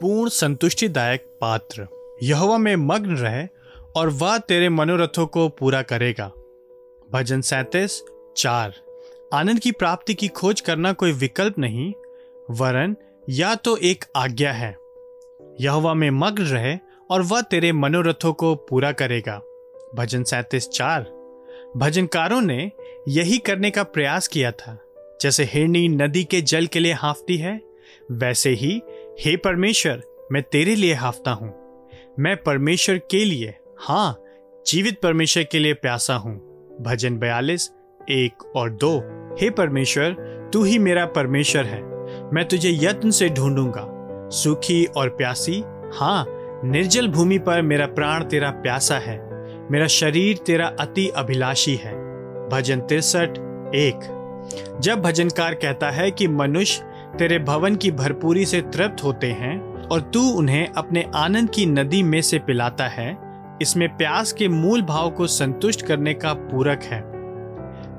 पूर्ण संतुष्टिदायक पात्र। यहोवा में मग्न रहे और वह तेरे मनोरथों को पूरा करेगा। भजन सैतीस, चार। आनंद की प्राप्ति की खोज करना कोई विकल्प नहीं, वरन या तो एक आज्ञा है। यहोवा में मग्न रहे और वह तेरे मनोरथों को पूरा करेगा। भजन सैतीस, चार। भजनकारों ने यही करने का प्रयास किया था। जैसे हिरणी नदी के जल के लिए हाफती है, वैसे ही हे परमेश्वर, मैं तेरे लिए हाफता हूँ। मैं परमेश्वर के लिए हाँ जीवित परमेश्वर के लिए प्यासा हूँ। भजन बयालीस, एक और दो। हे परमेश्वर, तू ही मेरा परमेश्वर है। मैं तुझे यत्न से ढूंढूँगा। सूखी और प्यासी हाँ निर्जल भूमि पर मेरा प्राण तेरा प्यासा है। मेरा शरीर तेरा अति अभिलाषी है। भजन तिरसठ, एक। जब भजनकार कहता है कि मनुष्य तेरे भवन की भरपूरी से तृप्त होते हैं और तू उन्हें अपने आनंद की नदी में से पिलाता है, इसमें प्यास के मूल भाव को संतुष्ट करने का पूरक है।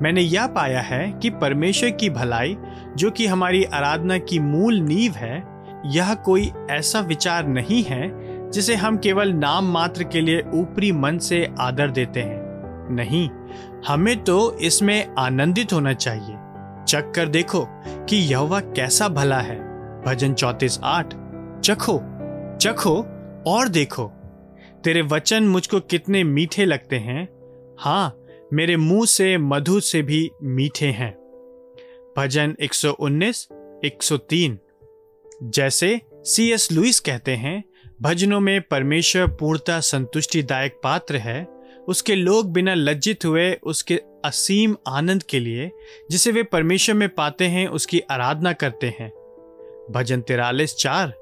मैंने यह पाया है कि परमेश्वर की भलाई, जो कि हमारी आराधना की मूल नींव है, यह कोई ऐसा विचार नहीं है, जिसे हम केवल नाम मात्र के लिए ऊपरी मन से आदर देते हैं। नहीं, हमें तो इसमें आनंदित होना चाहिए। चख कर देखो कि यहोवा कैसा भला है। भजन चौतीस आठ, चखो चखो और देखो। तेरे वचन मुझको कितने मीठे लगते हैं। हाँ मेरे मुँह से, मधु से भी मीठे हैं। भजन 119 103 जैसे सी एस लुइस कहते हैं, भजनों में परमेश्वर पूर्णता संतुष्टिदायक पात्र है उसके लोग बिना लज्जित हुए उसके असीम आनंद के लिए, जिसे वे परमेश्वर में पाते हैं, उसकी आराधना करते हैं। भजन तिरालिस चार,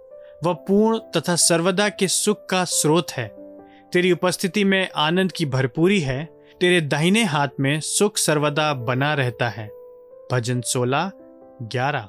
वह पूर्ण तथा सर्वदा के सुख का स्रोत है। तेरी उपस्थिति में आनंद की भरपूरी है, तेरे दाहिने हाथ में सुख सर्वदा बना रहता है। भजन सोलह, ग्यारह।